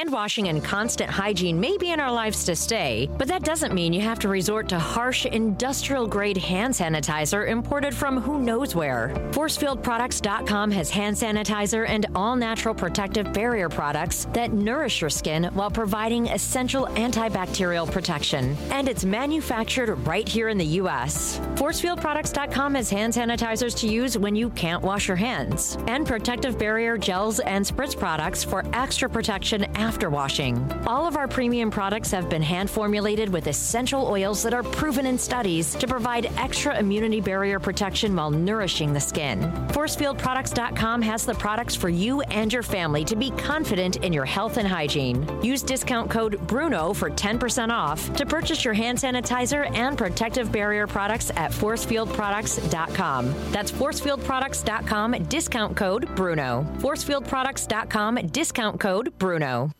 Hand washing and constant hygiene may be in our lives to stay, but that doesn't mean you have to resort to harsh industrial grade hand sanitizer imported from who knows where. ForcefieldProducts.com has hand sanitizer and all natural protective barrier products that nourish your skin while providing essential antibacterial protection. And it's manufactured right here in the U.S. ForcefieldProducts.com has hand sanitizers to use when you can't wash your hands, and protective barrier gels and spritz products for extra protection after washing. All of our premium products have been hand formulated with essential oils that are proven in studies to provide extra immunity barrier protection while nourishing the skin. ForcefieldProducts.com has the products for you and your family to be confident in your health and hygiene. Use discount code BRUNO for 10% off to purchase your hand sanitizer and protective barrier products at ForcefieldProducts.com. That's ForcefieldProducts.com, discount code BRUNO. ForcefieldProducts.com, discount code BRUNO.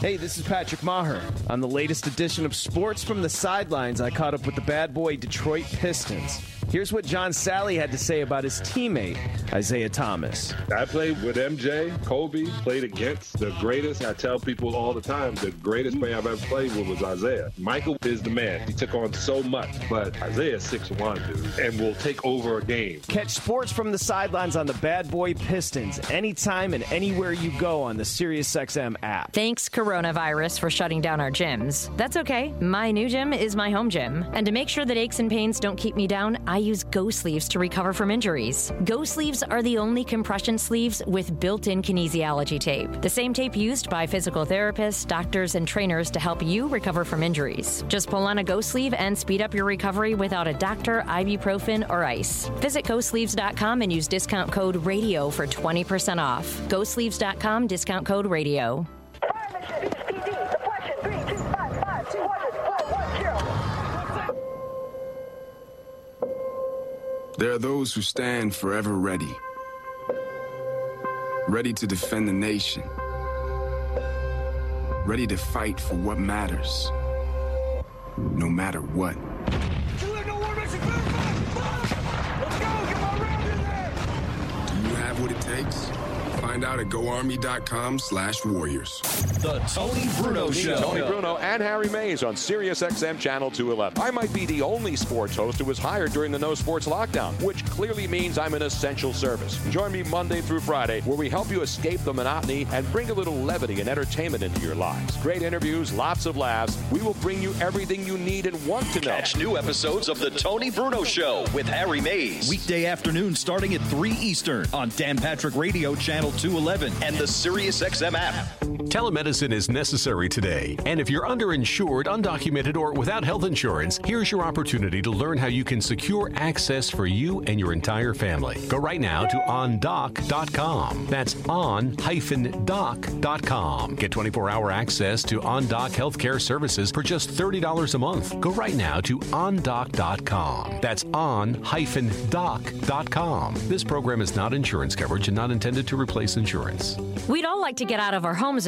Hey, this is Patrick Maher. On the latest edition of Sports from the Sidelines, I caught up with the bad boy Detroit Pistons. Here's what John Salley had to say about his teammate, Isiah Thomas. I played with MJ, Kobe, played against the greatest. I tell people all the time the greatest player I've ever played with was Isaiah. Michael is the man. He took on so much, but Isaiah's 6'1, dude, and will take over a game. Catch Sports from the Sidelines on the Bad Boy Pistons anytime and anywhere you go on the SiriusXM app. Thanks, coronavirus, for shutting down our gyms. That's okay. My new gym is my home gym. And to make sure that aches and pains don't keep me down, I use Go Sleeves to recover from injuries. Go Sleeves are the only compression sleeves with built in kinesiology tape, the same tape used by physical therapists, doctors, and trainers to help you recover from injuries. Just pull on a Go Sleeve and speed up your recovery without a doctor, ibuprofen, or ice. Visit GoSleeves.com and use discount code RADIO for 20% off. GoSleeves.com, discount code RADIO. There are those who stand forever ready, ready to defend the nation, ready to fight for what matters, no matter what. Do you have what it takes? Find out at goarmy.com slash warriors. The Tony Bruno Show. Tony Bruno and Harry Mayes on Sirius XM Channel 211. I might be the only sports host who was hired during the no sports lockdown, which clearly means I'm an essential service. Join me Monday through Friday, where we help you escape the monotony and bring a little levity and entertainment into your lives. Great interviews, lots of laughs. We will bring you everything you need and want to know. Catch new episodes of The Tony Bruno Show with Harry Mayes. Weekday afternoon starting at 3 Eastern on Dan Patrick Radio Channel 211 and the SiriusXM app. Telemedicine is necessary today, and if you're underinsured, undocumented, or without health insurance, here's your opportunity to learn how you can secure access for you and your entire family. Go right now to ondoc.com. That's on-doc.com. Get 24-hour access to OnDoc healthcare services for just $30 a month. Go right now to ondoc.com. That's on-doc.com. This program is not insurance coverage and not intended to replace insurance. We'd all like to get out of our homes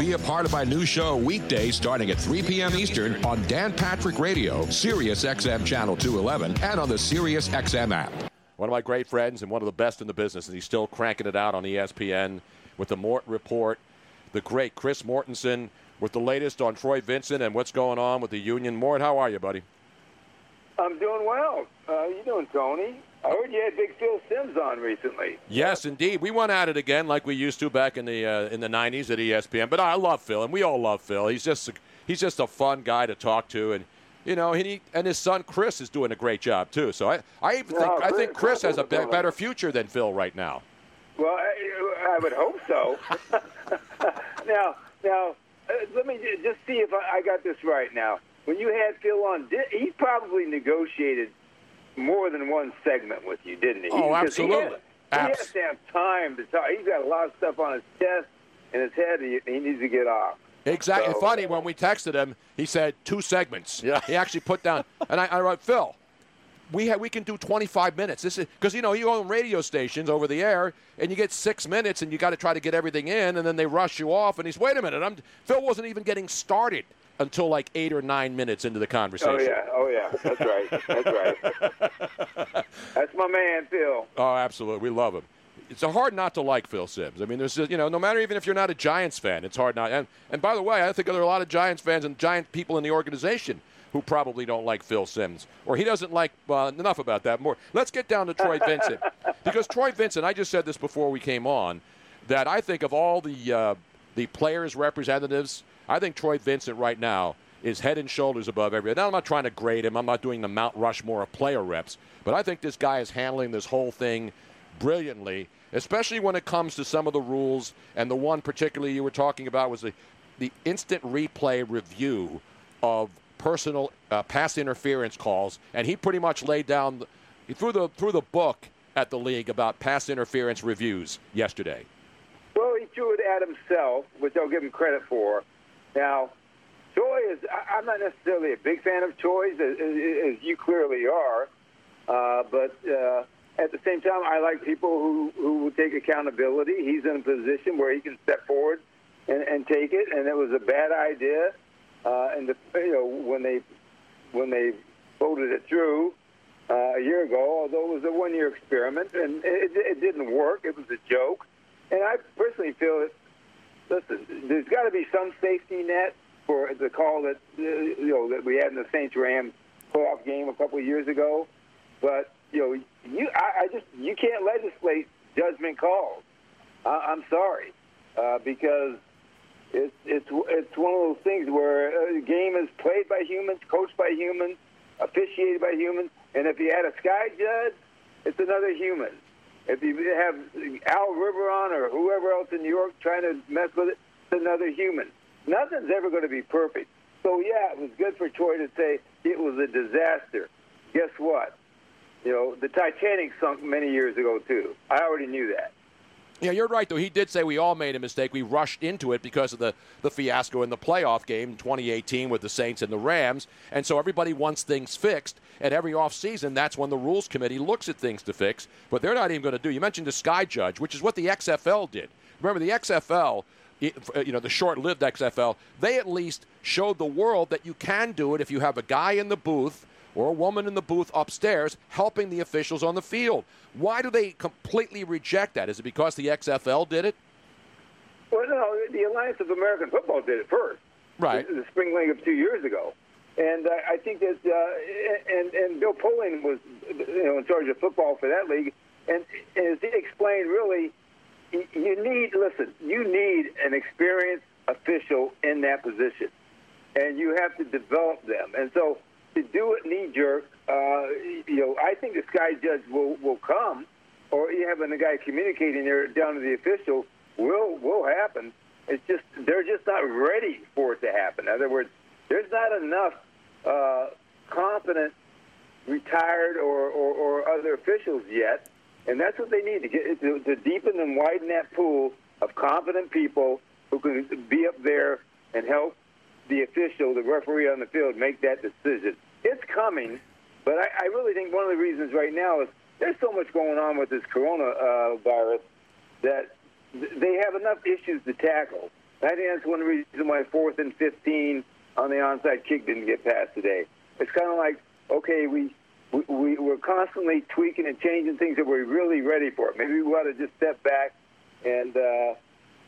Be a part of my new show weekday starting at 3 p.m. Eastern on Dan Patrick Radio, Sirius XM Channel 211, and on the Sirius XM app. One of my great friends and one of the best in the business, and he's still cranking it out on ESPN with the Mort Report. The great Chris Mortensen with the latest on Troy Vincent and what's going on with the Union. Mort, how are you, buddy? I'm doing well. Uh, how you doing, Tony? I heard you had Big Phil Simms on recently. Yes, indeed. We went at it again like we used to back in the uh, in the '90s at ESPN. But I love Phil, and we all love Phil. He's just a, he's just a fun guy to talk to, and you know, he and his son Chris is doing a great job too. So I I even think No, I Chris- think Chris has a be- better future than Phil right now. Well, I, I would hope so. now, now, uh, let me ju- just see if I, I got this right. Now, when you had Phil on, did, he probably negotiated more than one segment with you, didn't he? Oh, Because he absolutely. has- He has, Abs- to have time to talk. He's got a lot of stuff on his chest. and his head. He, he needs to get off. Exactly. So- Funny when we texted him, he said two segments. Yeah. He actually put down, and I, I wrote Phil. We ha- we can do 25 minutes. This is because you know you own radio stations over the air, and you get six minutes, and you got to try to get everything in, and then they rush you off. And he's wait a minute, I'm Phil wasn't even getting started until like eight or nine minutes into the conversation. Oh yeah, oh yeah, that's right, that's right. that's my man, Phil. Oh, absolutely. We love him. It's hard not to like Phil Simms. I mean, there's you know, no matter even if you're not a Giants fan, it's hard not. And and by the way, I think there are a lot of Giants fans and Giant people in the organization who probably don't like Phil Simms, or he doesn't like. Uh, enough about that. More. Let's get down to Troy Vincent because Troy Vincent. I just said this before we came on that I think of all the uh, the players' representatives, I think Troy Vincent right now is head and shoulders above everybody. Now, I'm not trying to grade him. I'm not doing the Mount Rushmore of player reps, but I think this guy is handling this whole thing brilliantly, especially when it comes to some of the rules. And the one particularly you were talking about was the, the instant replay review of personal uh, pass interference calls. And he pretty much laid down, he threw the, threw the book at the league about pass interference reviews yesterday. Well, he threw it at himself, which I'll give him credit for. Now, Troy is, I'm not necessarily a big fan of as, as as you clearly are. Uh, but uh, at the same time, I like people who, who will take accountability. He's in a position where he can step forward and, and take it, and it was a bad idea. Uh, and the, you know when they when they voted it through uh, a year ago, although it was a one-year experiment, and it, it didn't work. It was a joke. And I personally feel that listen, there's got to be some safety net for the call that uh, you know that we had in the Saints Rams playoff game a couple of years ago. But you know, you I, I just you can't legislate judgment calls. I, I'm sorry uh, because it's it's it's one of those things where uh, the game is played by humans, coached by humans, officiated by humans, and if you add a sky judge, it's another human. If you have Al Riveron or whoever else in New York trying to mess with it, it's another human. Nothing's ever going to be perfect. So yeah, it was good for Troy to say it was a disaster. Guess what? You know, the Titanic sunk many years ago too. I already knew that. Yeah, you're right, though. He did say we all made a mistake. We rushed into it because of the, the fiasco in the playoff game in 2018 with the Saints and the Rams. And so everybody wants things fixed. And every offseason, that's when the Rules Committee looks at things to fix. But they're not even going to do. You mentioned the Sky Judge, which is what the XFL did. Remember, the XFL, uh, you know, the short lived XFL, they at least showed the world that you can do it if you have a guy in the booth or a woman in the booth upstairs helping the officials on the field. Why do they completely reject that? Is it because the XFL did it? Well, no, the Alliance of American Football did it first. Right. The, the spring league of two years ago, and uh, I think that uh, and and Bill Polian was you know in charge of football for that league, and, and as he explained, really, you you need listen, you need an experienced official in that position, and you have to develop them, and so to do it knee jerk, uh, you know, I think the sky judge will will come, or you having the guy communicating there down to the official will will happen. It's just they're just not ready for it to happen. In other words, there's not enough uh, competent retired or, or, or other officials yet, and that's what they need to get to, to deepen and widen that pool of competent people who can be up there and help the official, the referee on the field, make that decision. It's coming, but I, I really think one of the reasons right now is there's so much going on with this coronavirus that they have enough issues to tackle. I think that's one reason why fourth and 15 on the onside kick didn't get passed today. It's kind of like, okay, we, we, we're constantly tweaking and changing things that we're really ready for. Maybe we ought to just step back and, uh,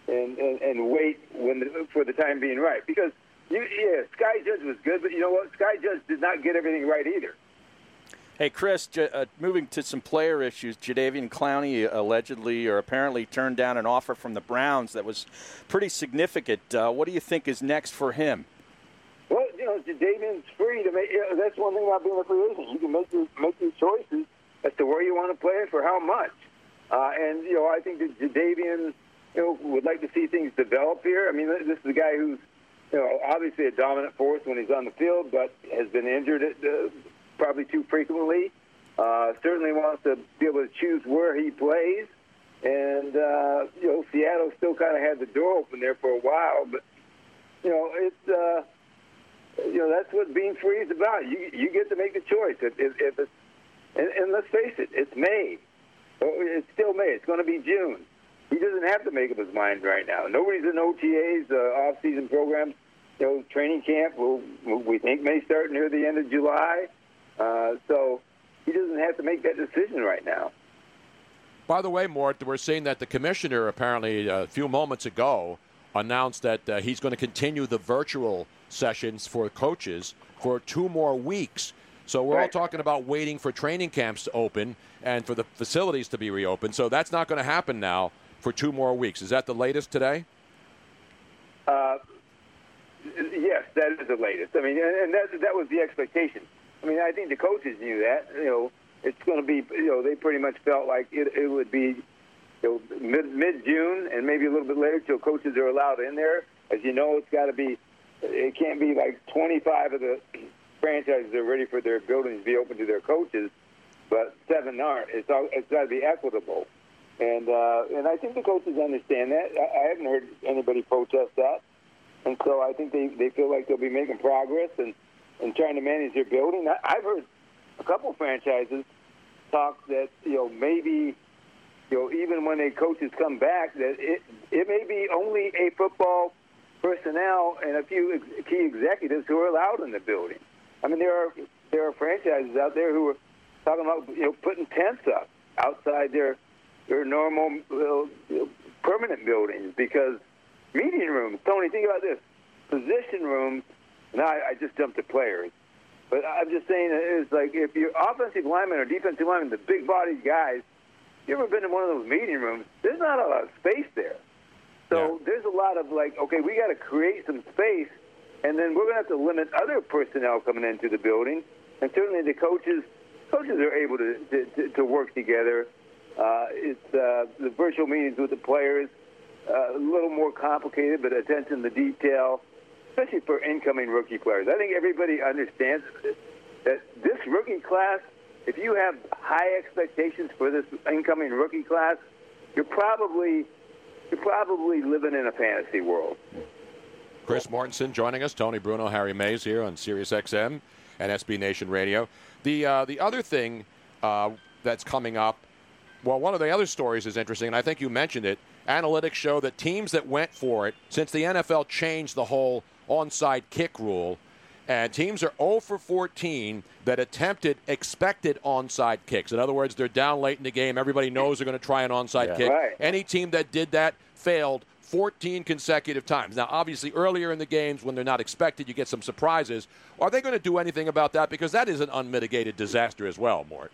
and, and, and wait when the, for the time being right. Because, you, yeah, Sky Judge was good, but you know what? Sky Judge did not get everything right either. Hey, Chris, J- uh, moving to some player issues, Jadeveon Clowney allegedly or apparently turned down an offer from the Browns that was pretty significant. Uh, what do you think is next for him? Well, you know, Jadeveon's free to make. You know, that's one thing about being a free agent. You can make your, make your choices as to where you want to play and for how much. Uh, and you know, I think that Jadeveon, you know, would like to see things develop here. I mean, this is a guy who's, you know, obviously a dominant force when he's on the field, but has been injured at, uh, probably too frequently. Uh, certainly wants to be able to choose where he plays. and uh, you know Seattle still kind of had the door open there for a while, but you know it's uh, you know that's what being free is about. You you get to make the choice. If, if, if it's and, and let's face it, it's May. Oh, It's still May. It's going to be June. He doesn't have to make up his mind right now. Nobody's in OTAs, uh, off-season programs. Know, training camp will we think may start near the end of July. Uh, so he doesn't have to make that decision right now. By the way, Mort, we're seeing that the commissioner apparently a few moments ago announced that uh, he's going to continue the virtual sessions for coaches for two more weeks. So we're all talking about waiting for training camps to open and for the facilities to be reopened. So that's not going to happen now for two more weeks. Is that the latest today? Uh, yes, that is the latest. I mean, and that that was the expectation. I mean, I think the coaches knew that. You know, it's going to be. You know, they pretty much felt like it, it would be you know, mid mid June and maybe a little bit later till coaches are allowed in there. As you know, it's got to be. It can't be like 25 of the franchises are ready for their buildings to be open to their coaches, but seven aren't. It's all, it's got to be equitable. And uh, and I think the coaches understand that. I, I haven't heard anybody protest that, and so I think they, they feel like they'll be making progress and, and trying to manage their building. I, I've heard a couple franchises talk that you know maybe you know even when the coaches come back that it it may be only a football personnel and a few ex- key executives who are allowed in the building. I mean there are there are franchises out there who are talking about you know putting tents up outside their their normal uh, permanent buildings because meeting rooms. Tony, think about this: position rooms. Now I, I just jumped to players, but I'm just saying it's like if you're offensive lineman or defensive lineman, the big bodied guys. You ever been in one of those meeting rooms? There's not a lot of space there. So there's a lot of like, okay, we got to create some space, and then we're going to have to limit other personnel coming into the building, and certainly the coaches. Coaches are able to to, to, to work together. Uh, it's uh, the virtual meetings with the players, uh, a little more complicated, but attention to detail, especially for incoming rookie players. I think everybody understands that this rookie class, if you have high expectations for this incoming rookie class, you're probably you're probably living in a fantasy world. Chris Mortensen joining us, Tony Bruno, Harry Mayes here on Sirius XM and SB Nation Radio. The uh, the other thing uh, that's coming up, well, one of the other stories is interesting, and I think you mentioned it. Analytics show that teams that went for it since the NFL changed the whole onside kick rule, and teams are 0 for 14 that attempted expected onside kicks. In other words, they're down late in the game. Everybody knows they're going to try an onside Yeah. kick. Right. Any team that did that failed 14 consecutive times. Now, obviously, earlier in the games when they're not expected, you get some surprises. Are they going to do anything about that? Because that is an unmitigated disaster as well, Mort.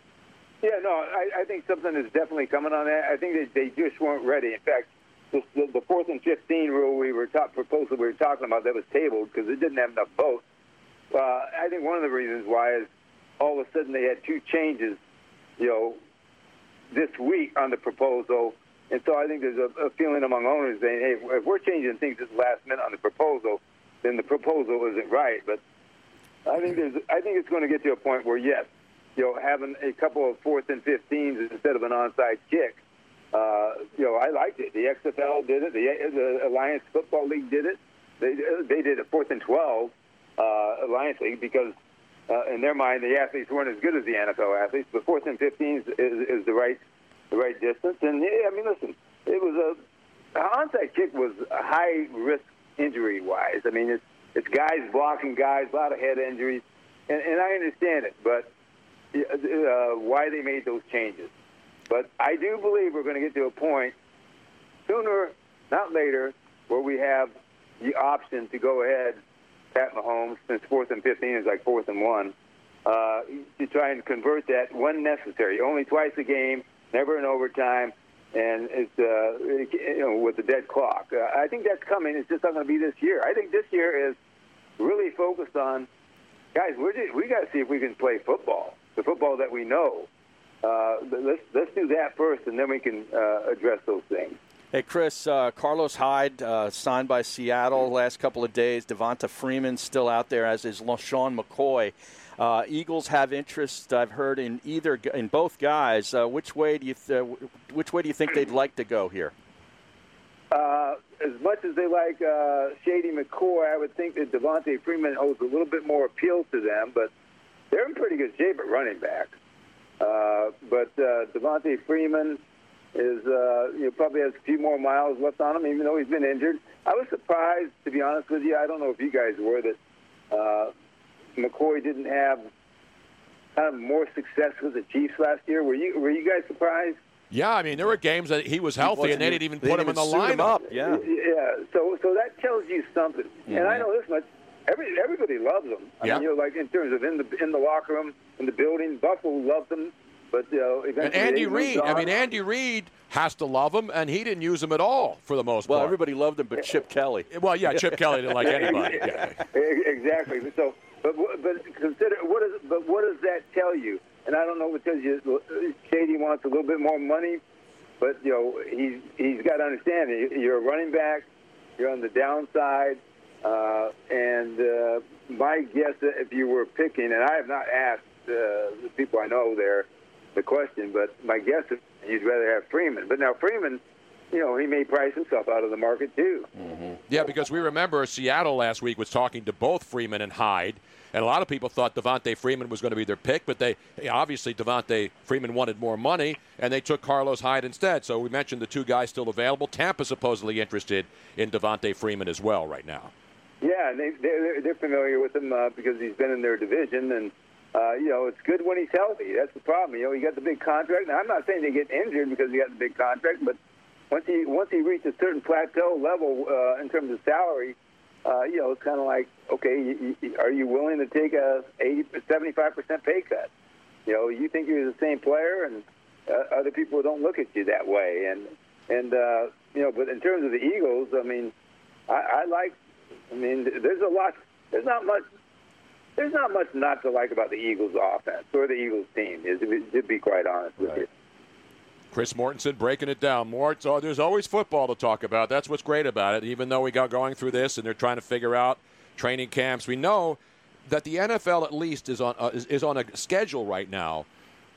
Yeah, no, I, I think something is definitely coming on that. I think that they just weren't ready. In fact, the, the fourth and fifteen rule we were talk, proposal we were talking about that was tabled because it didn't have enough votes. Uh, I think one of the reasons why is all of a sudden they had two changes, you know, this week on the proposal, and so I think there's a, a feeling among owners saying, hey, if we're changing things this last minute on the proposal, then the proposal isn't right. But I think there's, I think it's going to get to a point where yes, you know, having a couple of fourth and 15s instead of an onside kick. Uh, you know, I liked it. The XFL did it. The, the Alliance Football League did it. They they did a fourth and 12 uh, Alliance League because uh, in their mind the athletes weren't as good as the NFL athletes. But fourth and 15s is, is the right the right distance. And yeah, I mean, listen, it was a, onside kick was a high risk injury wise. I mean, it's it's guys blocking guys, a lot of head injuries, and, and I understand it, but uh, why they made those changes. But I do believe we're going to get to a point sooner, not later, where we have the option to go ahead, Pat Mahomes, since fourth and 15 is like fourth and one, uh, to try and convert that when necessary. Only twice a game, never in overtime, and it's uh, you know with the dead clock. Uh, I think that's coming. It's just not going to be this year. I think this year is really focused on guys. We're just, we got to see if we can play football, the football that we know. Uh, let's let's do that first, and then we can uh, address those things. Hey, Chris, uh, Carlos Hyde uh, signed by Seattle last couple of days. Devonta Freeman still out there, as is LeSean McCoy. Uh, Eagles have interest. I've heard in either in both guys. Uh, which way do you th- which way do you think they'd like to go here? Uh, as much as they like uh, Shady McCoy, I would think that Devonta Freeman holds a little bit more appeal to them. But they're in pretty good shape at running back. Uh, but uh, Devonta Freeman is uh, you know probably has a few more miles left on him, even though he's been injured. I was surprised, to be honest with you. I don't know if you guys were that. Uh, McCoy didn't have kind of more success with the Chiefs last year. Were you were you guys surprised? Yeah, I mean there were games that he was healthy and they didn't even they put didn't him in the even suit him lineup. up, yeah. Yeah. So so that tells you something. And I know this much. Every everybody loves him. I Yeah. mean, you know, like in terms of in the in the locker room, in the building, Buffalo loved him. But you know, And Andy they Reid, I mean Andy Reid has to love him, and he didn't use him at all for the most Well, part. Well, everybody loved him, but Chip Kelly. Well, yeah, Chip Kelly didn't like anybody. Yeah. Exactly. So, but but consider what is but what does that tell you? And I don't know if it tells you Shady wants a little bit more money, but you know he's he's got to understand you're a running back, you're on the downside, uh, and uh, my guess if you were picking, and I have not asked uh, the people I know there the question, but my guess is you'd rather have Freeman. But now Freeman, you know, he may price himself out of the market too. Yeah, because we remember Seattle last week was talking to both Freeman and Hyde, and a lot of people thought Devonta Freeman was going to be their pick, but they obviously Devonta Freeman wanted more money, and they took Carlos Hyde instead. So we mentioned the two guys still available. Tampa supposedly interested in Devonta Freeman as well right now. Yeah, they, they're, they're familiar with him uh, because he's been in their division, and uh, you know it's good when he's healthy. That's the problem. You know, he got the big contract. Now, I'm not saying they get injured because he got the big contract, but once he once he reaches a certain plateau level uh, in terms of salary, uh, you know, it's kind of like, okay, you, you, are you willing to take a 80, 75 percent pay cut? You know, you think you're the same player, and uh, other people don't look at you that way. And and uh, you know, but in terms of the Eagles, I mean, I, I like. I mean, there's a lot. There's not much. There's not much not to like about the Eagles' offense or the Eagles' team. To be, to be quite honest with you. Chris Mortensen breaking it down. Mort, so there's always football to talk about. That's what's great about it. Even though we got going through this and they're trying to figure out training camps, we know that the NFL at least is on uh, is, is on a schedule right now.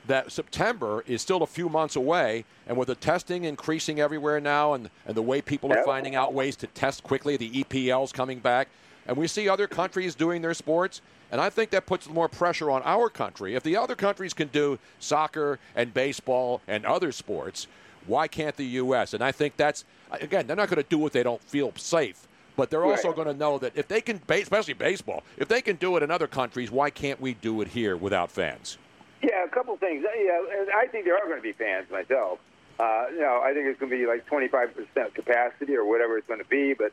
That September is still a few months away, and with the testing increasing everywhere now, and, and the way people are finding out ways to test quickly, the EPL's coming back, and we see other countries doing their sports, and I think that puts more pressure on our country. If the other countries can do soccer and baseball and other sports, why can't the U.S.? And I think that's again, they're not going to do what they don't feel safe. But they're also Right. going to know that if they can, especially baseball, if they can do it in other countries, why can't we do it here without fans? Yeah, a couple things. Yeah, I think there are going to be fans myself. Uh, you know, I think it's going to be like 25% capacity or whatever it's going to be. But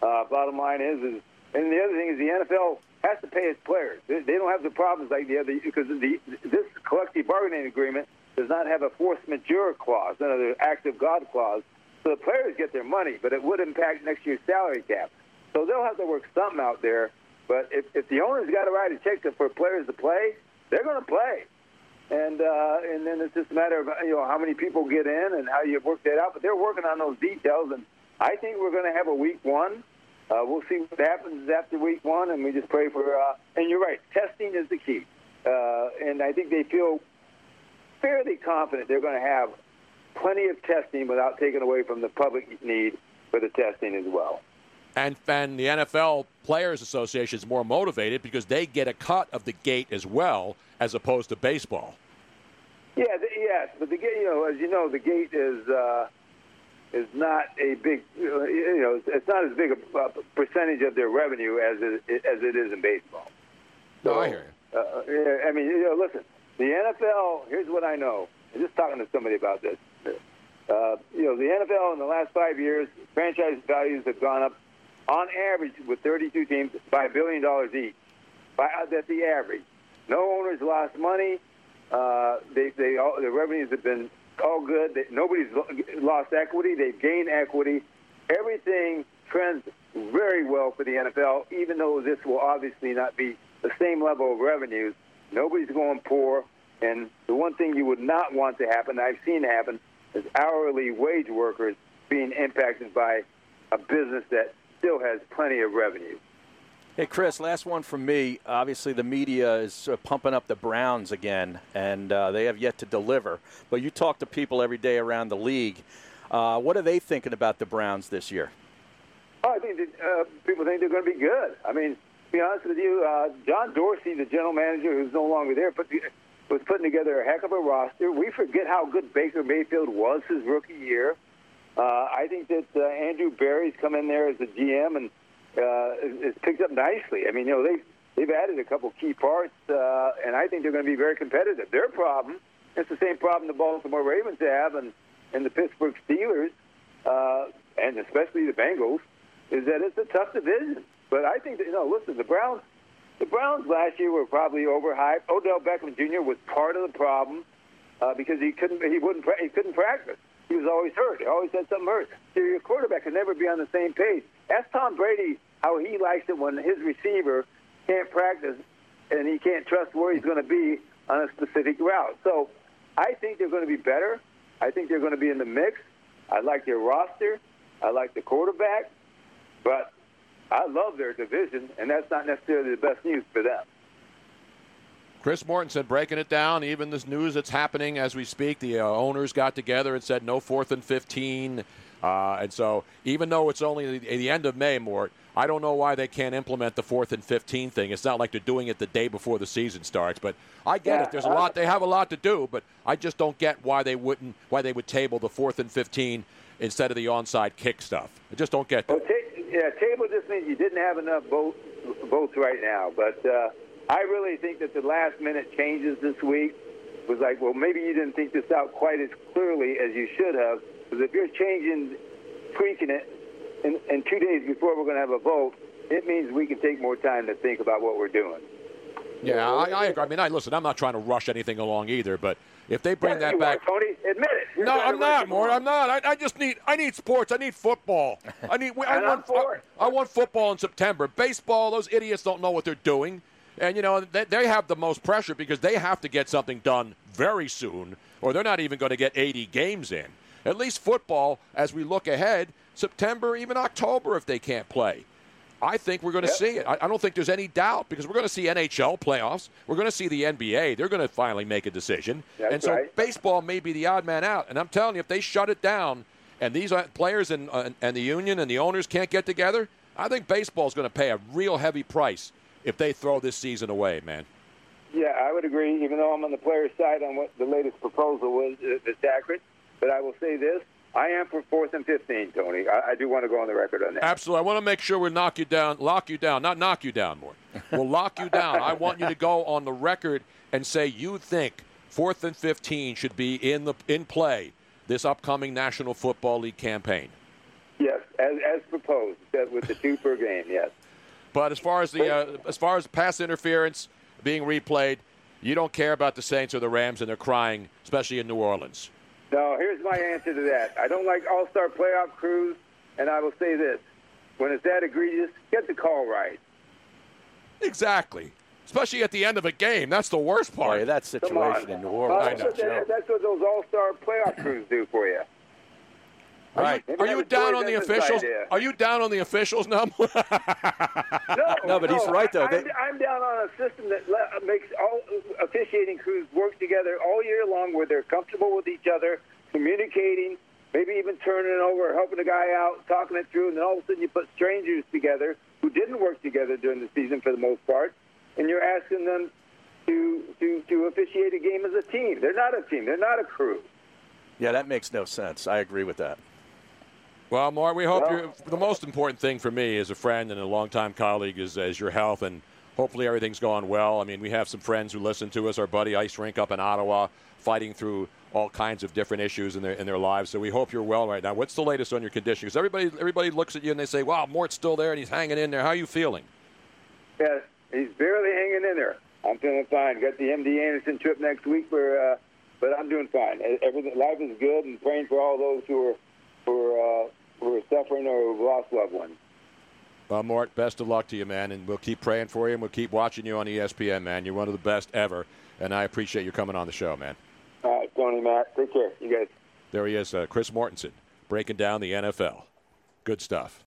uh, bottom line is, is, and the other thing is the NFL has to pay its players. They, they don't have the problems like the other because the this collective bargaining agreement does not have a force majeure clause, another act of God clause. So the players get their money, but it would impact next year's salary cap. So they'll have to work something out there. But if, if the owners got to write a check for players to play, they're going to play and uh, and then it's just a matter of you know how many people get in and how you work that out. But they're working on those details, and I think we're going to have a week one. Uh, we'll see what happens after week one, and we just pray for. Uh, and you're right, testing is the key, uh, and I think they feel fairly confident they're going to have plenty of testing without taking away from the public need for the testing as well. And, and the NFL Players Association is more motivated because they get a cut of the gate as well, as opposed to baseball. Yeah, the, yes, but the gate, you know, as you know, the gate is uh, is not a big, you know, it's not as big a, percentage of their revenue as it, as it is in baseball. No, I hear you. Uh, yeah, I mean, you know, listen, the NFL. Here's what I know. I'm just talking to somebody about this. Uh, you know, the NFL in the last five years, franchise values have gone up on average with 32 teams by a billion dollars each. By, uh, that's the average. No owners lost money. Uh, they, they all, the revenues have been all good. They, nobody's lost equity. They've gained equity. Everything trends very well for the NFL, even though this will obviously not be the same level of revenues. Nobody's going poor. And the one thing you would not want to happen, I've seen happen, is hourly wage workers being impacted by a business that still has plenty of revenue. Hey, Chris, last one from me. Obviously, the media is uh, pumping up the Browns again, and uh, they have yet to deliver. But you talk to people every day around the league. Uh, what are they thinking about the Browns this year? Oh, I think that, uh, people think they're going to be good. I mean, to be honest with you, uh, John Dorsey, the general manager, who's no longer there, put, was putting together a heck of a roster. We forget how good Baker Mayfield was his rookie year. Uh, I think that uh, Andrew Berry's come in there as a GM and uh, is picked up nicely. I mean, you know, they they've added a couple key parts, uh, and I think they're going to be very competitive. Their problem, it's the same problem the Baltimore Ravens have, and and the Pittsburgh Steelers, uh, and especially the Bengals, is that it's a tough division. But I think that, you know, listen, the Browns, the Browns last year were probably overhyped. Odell Beckham Jr. was part of the problem uh, because he couldn't, he wouldn't, he couldn't practice. He was always hurt. He always had something hurt. So your quarterback can never be on the same page. Ask Tom Brady how he likes it when his receiver can't practice and he can't trust where he's going to be on a specific route. So I think they're going to be better. I think they're going to be in the mix. I like their roster. I like the quarterback. But I love their division, and that's not necessarily the best news for them. Chris Mortensen breaking it down. Even this news that's happening as we speak, the uh, owners got together and said no fourth and 15. Uh, and so, even though it's only the, the end of May, Mort, I don't know why they can't implement the fourth and 15 thing. It's not like they're doing it the day before the season starts. But I get Yeah, it. There's a lot. They have a lot to do. But I just don't get why they wouldn't. Why they would table the fourth and 15 instead of the onside kick stuff. I just don't get that. Well, yeah, table just means you didn't have enough votes, votes right now. But uh, I really think that the last minute changes this week was like, well, maybe you didn't think this out quite as clearly as you should have. Because if you're changing, tweaking it, in, in two days before we're going to have a vote, it means we can take more time to think about what we're doing. Yeah, I, I agree. I mean, I listen. I'm not trying to rush anything along either. But if they bring that back, are, Tony. Admit it. You're No, I'm not, Mort. I'm not. I, I just need I need sports. I need football. I need. I want. I, I want football in September. Baseball. Those idiots don't know what they're doing, and you know they, they have the most pressure because they have to get something done very soon, or they're not even going to get 80 games in. At least football, as we look ahead, September, even October, if they can't play. I think we're going to Yep. see it. I, I don't think there's any doubt because we're going to see NHL playoffs. We're going to see the NBA. They're going to finally make a decision. That's and so right. baseball may be the odd man out. And I'm telling you, if they shut it down and these players and, uh, and the union and the owners can't get together, I think baseball is going to pay a real heavy price if they throw this season away, man. Yeah, I would agree, even though I'm on the player's side on what the latest proposal was uh, that's accurate. But I will say this I am for fourth and 15, Tony. I, I do want to go on the record on that. Absolutely. I want to make sure we knock you down, lock you down, not knock you down more. We'll lock you down. I want you to go on the record and say you think fourth and 15 should be in the in play this upcoming National Football League campaign. Yes, as, as proposed, with the two per game, yes. But as far as the uh, as far as pass interference being replayed, you don't care about the Saints or the Rams, and they're crying, especially in New Orleans. No, here's my answer to that. I don't like all star playoff crews, and I will say this when it's that egregious, get the call right. Exactly. Especially at the end of a game. That's the worst part. Boy, that situation in New Uh, Orleans. that's, what, that's what those all star playoff crews do for you. Right. Are you have a down on the officials? idea. Are you down on the officials now? No, No, but he's right, though. I, They- I'm, I'm down on a system that le- uh, makes all officiating crews work together all year long, where they're comfortable with each other, communicating, maybe even turning it over, helping a guy out, talking it through, and then all of a sudden you put strangers together who didn't work together during the season for the most part, and you're asking them to to to officiate a game as a team. They're not a team. They're not a crew. Yeah, that makes no sense. I agree with that. Well, Mark, we hope Well- the most important thing for me as a friend and a longtime colleague is, is your health and hopefully everything's gone well. I mean, we have some friends who listen to us. Our buddy Ice Rink up in Ottawa fighting through all kinds of different issues in their in their lives. So we hope you're well right now. What's the latest on your condition? Because everybody everybody looks at you and they say, "Wow, Mort's still there and he's hanging in there." How are you feeling? Yeah, he's barely hanging in there. I'm feeling fine. Got the MD Anderson trip next week, for, uh, but I'm doing fine. Everything, life is good, and praying for all those who are who are, uh, who are suffering or who've lost loved ones. Well, Mort, best of luck to you, man, and we'll keep praying for you, and we'll keep watching you on ESPN, man. You're one of the best ever, and I appreciate you coming on the show, man. All right, Tony, Matt, take care. You guys. There he is, uh, Chris Mortensen, breaking down the NFL. Good stuff.